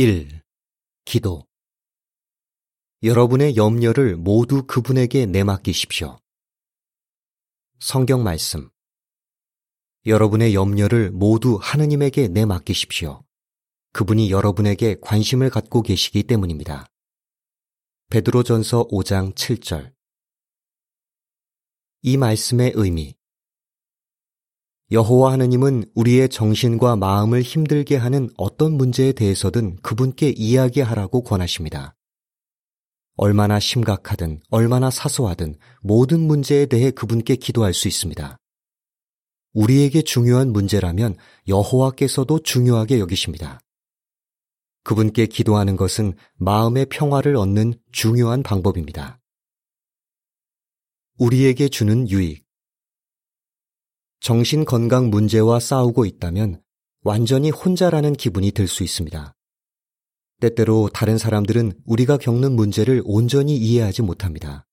1. 기도. 여러분의 염려를 모두 그분에게 내맡기십시오. 성경 말씀. 여러분의 염려를 모두 하느님에게 내맡기십시오. 그분이 여러분에게 관심을 갖고 계시기 때문입니다. 베드로전서 5장 7절. 이 말씀의 의미. 여호와 하느님은 우리의 정신과 마음을 힘들게 하는 어떤 문제에 대해서든 그분께 이야기하라고 권하십니다. 얼마나 심각하든 얼마나 사소하든 모든 문제에 대해 그분께 기도할 수 있습니다. 우리에게 중요한 문제라면 여호와께서도 중요하게 여기십니다. 그분께 기도하는 것은 마음의 평화를 얻는 중요한 방법입니다. 우리에게 주는 유익. 정신 건강 문제와 싸우고 있다면 완전히 혼자라는 기분이 들 수 있습니다. 때때로 다른 사람들은 우리가 겪는 문제를 온전히 이해하지 못합니다.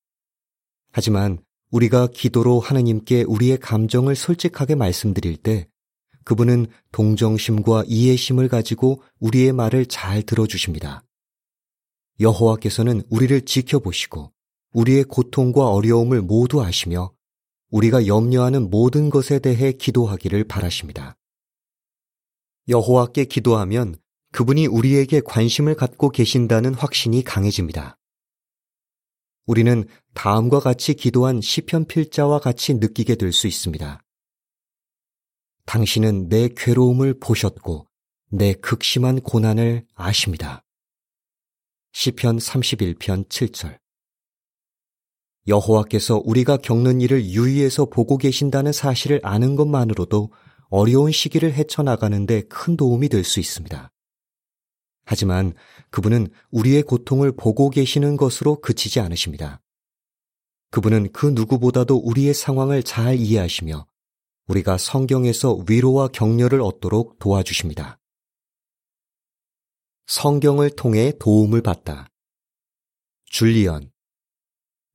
하지만 우리가 기도로 하느님께 우리의 감정을 솔직하게 말씀드릴 때 그분은 동정심과 이해심을 가지고 우리의 말을 잘 들어주십니다. 여호와께서는 우리를 지켜보시고 우리의 고통과 어려움을 모두 아시며 우리가 염려하는 모든 것에 대해 기도하기를 바라십니다. 여호와께 기도하면 그분이 우리에게 관심을 갖고 계신다는 확신이 강해집니다. 우리는 다음과 같이 기도한 시편 필자와 같이 느끼게 될 수 있습니다. 당신은 내 괴로움을 보셨고 내 극심한 고난을 아십니다. 시편 31편 7절 여호와께서 우리가 겪는 일을 유의해서 보고 계신다는 사실을 아는 것만으로도 어려운 시기를 헤쳐나가는데 큰 도움이 될 수 있습니다. 하지만 그분은 우리의 고통을 보고 계시는 것으로 그치지 않으십니다. 그분은 그 누구보다도 우리의 상황을 잘 이해하시며 우리가 성경에서 위로와 격려를 얻도록 도와주십니다. 성경을 통해 도움을 받다. 줄리언.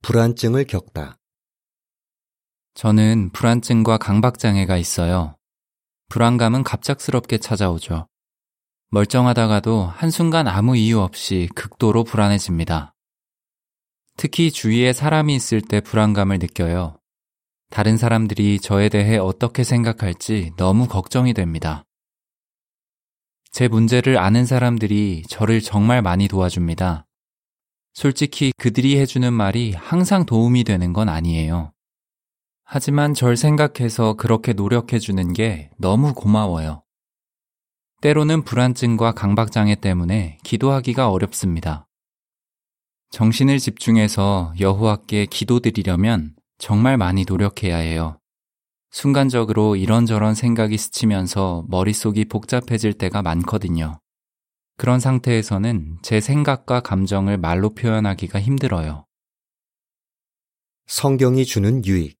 불안증을 겪다. 저는 불안증과 강박장애가 있어요. 불안감은 갑작스럽게 찾아오죠. 멀쩡하다가도 한순간 아무 이유 없이 극도로 불안해집니다. 특히 주위에 사람이 있을 때 불안감을 느껴요. 다른 사람들이 저에 대해 어떻게 생각할지 너무 걱정이 됩니다. 제 문제를 아는 사람들이 저를 정말 많이 도와줍니다. 솔직히 그들이 해주는 말이 항상 도움이 되는 건 아니에요. 하지만 절 생각해서 그렇게 노력해주는 게 너무 고마워요. 때로는 불안증과 강박장애 때문에 기도하기가 어렵습니다. 정신을 집중해서 여호와께 기도드리려면 정말 많이 노력해야 해요. 순간적으로 이런저런 생각이 스치면서 머릿속이 복잡해질 때가 많거든요. 그런 상태에서는 제 생각과 감정을 말로 표현하기가 힘들어요. 성경이 주는 유익.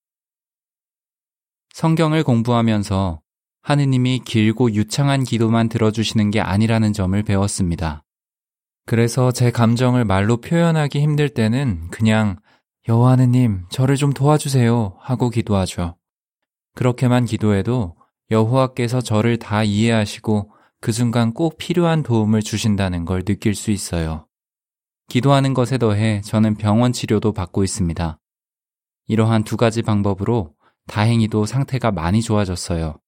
성경을 공부하면서 하느님이 길고 유창한 기도만 들어주시는 게 아니라는 점을 배웠습니다. 그래서 제 감정을 말로 표현하기 힘들 때는 그냥 여호와 하느님, 저를 좀 도와주세요 하고 기도하죠. 그렇게만 기도해도 여호와께서 저를 다 이해하시고 그 순간 꼭 필요한 도움을 주신다는 걸 느낄 수 있어요. 기도하는 것에 더해 저는 병원 치료도 받고 있습니다. 이러한 두 가지 방법으로 다행히도 상태가 많이 좋아졌어요.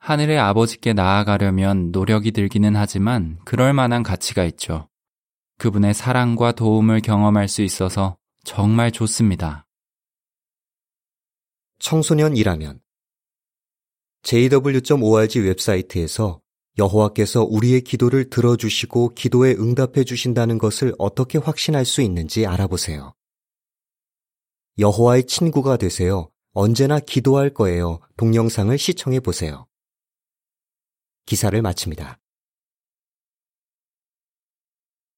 하늘의 아버지께 나아가려면 노력이 들기는 하지만 그럴 만한 가치가 있죠. 그분의 사랑과 도움을 경험할 수 있어서 정말 좋습니다. 청소년이라면 jw.org 웹사이트에서 여호와께서 우리의 기도를 들어주시고 기도에 응답해 주신다는 것을 어떻게 확신할 수 있는지 알아보세요. 여호와의 친구가 되세요. 언제나 기도할 거예요. 동영상을 시청해 보세요. 기사를 마칩니다.